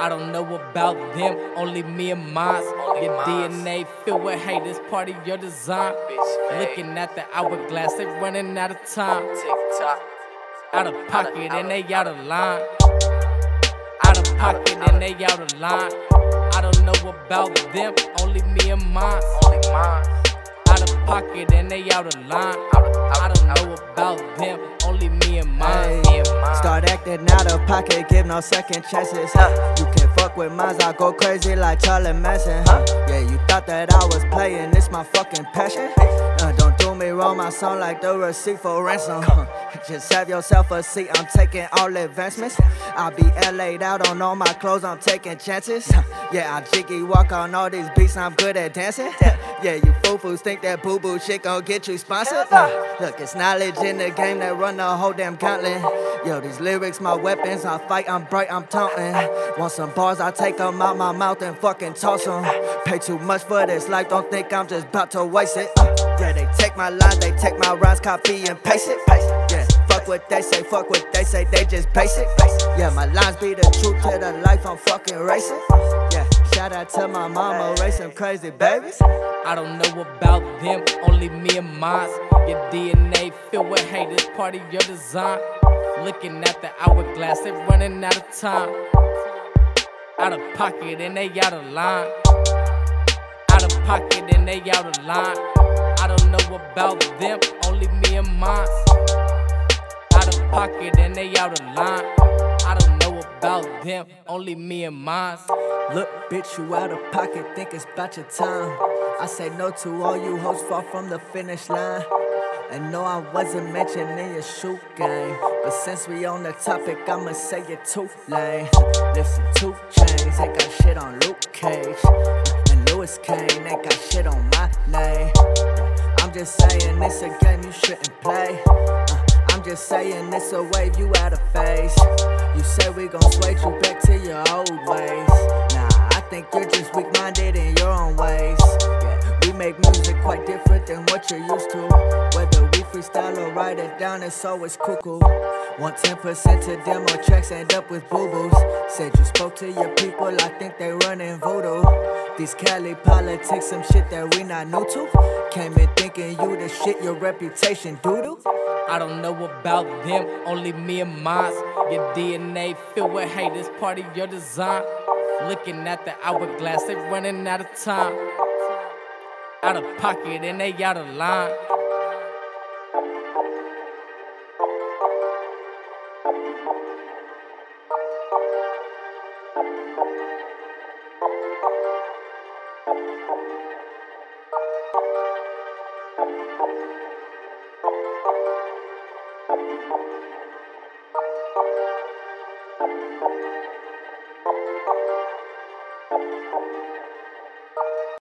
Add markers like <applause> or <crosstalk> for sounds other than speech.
I don't know about them, only me and mine. Your DNA filled with hate is part of your design. Looking at the hourglass, they running out of time. Out of pocket and they out of line. Out of pocket and they out of line. I don't know about them, only me and mine. Out of pocket and they out of line. I don't know about them, only me and mine. Start acting out of pocket, give no second chances. You can fuck with mines, I go crazy like Charlie Manson. Yeah, you thought that I was playing, it's my fucking passion. Uh, don't do me wrong, my song like the receipt for ransom. <laughs> Just have yourself a seat, I'm taking all advancements. I'll be LA'd out on all my clothes, I'm taking chances. <laughs> Yeah, I jiggy walk on all these beats, I'm good at dancing. Yeah, <laughs> you foo-foos think that boo-boo shit gon' get you sponsored. Nah, look, it's knowledge in the game that run the whole damn gauntlet. Yo, these lyrics, my weapons, I fight, I'm bright, I'm taunting. Want some bars, I take them out my mouth and fucking toss them. Pay too much for this life, don't think I'm just about to waste it. Uh, yeah, they take my lines, they take my rhymes, copy and paste it. Yeah, fuck what they say, fuck what they say, they just basic. Yeah, my lines be the truth to the life, I'm fucking racing. Yeah, shout out to my mama, racing crazy babies. I don't know about them, only me and mine. Your DNA filled with hate is part of your design. Looking at the hourglass, they running out of time. Out of pocket and they out of line. Out of pocket and they out of line. I don't know about them, only me and mine. Out of pocket and they out of line. I don't know about them, only me and mine. Look, bitch, you out of pocket, think it's about your time. I say no to all you hoes far from the finish line. And no, I wasn't mentioning your shoe game. But since we on the topic, I'ma say it too lame. Listen, two chains, they got shit on Luke Cage. And Lewis Kane, they got shit on my name. I'm just saying, it's a game you shouldn't play. Uh, I'm just saying, it's a wave you out of phase. You say we gon' sway you back to your old ways. Nah, I think you're just weak minded in your own ways. Yeah, we make music quite different than what you're used to. Whether we freestyle or write it down, it's always cuckoo. Want 10% to demo tracks, end up with boo boos. Said you spoke to your people, I think they running voodoo. These Cali politics, some shit that we not new to. Came in thinking you the shit, your reputation doodoo. I don't know about them, only me and mine. Your DNA filled with hate part of your design. Looking at the hourglass, they running out of time out of pocket and they out of line.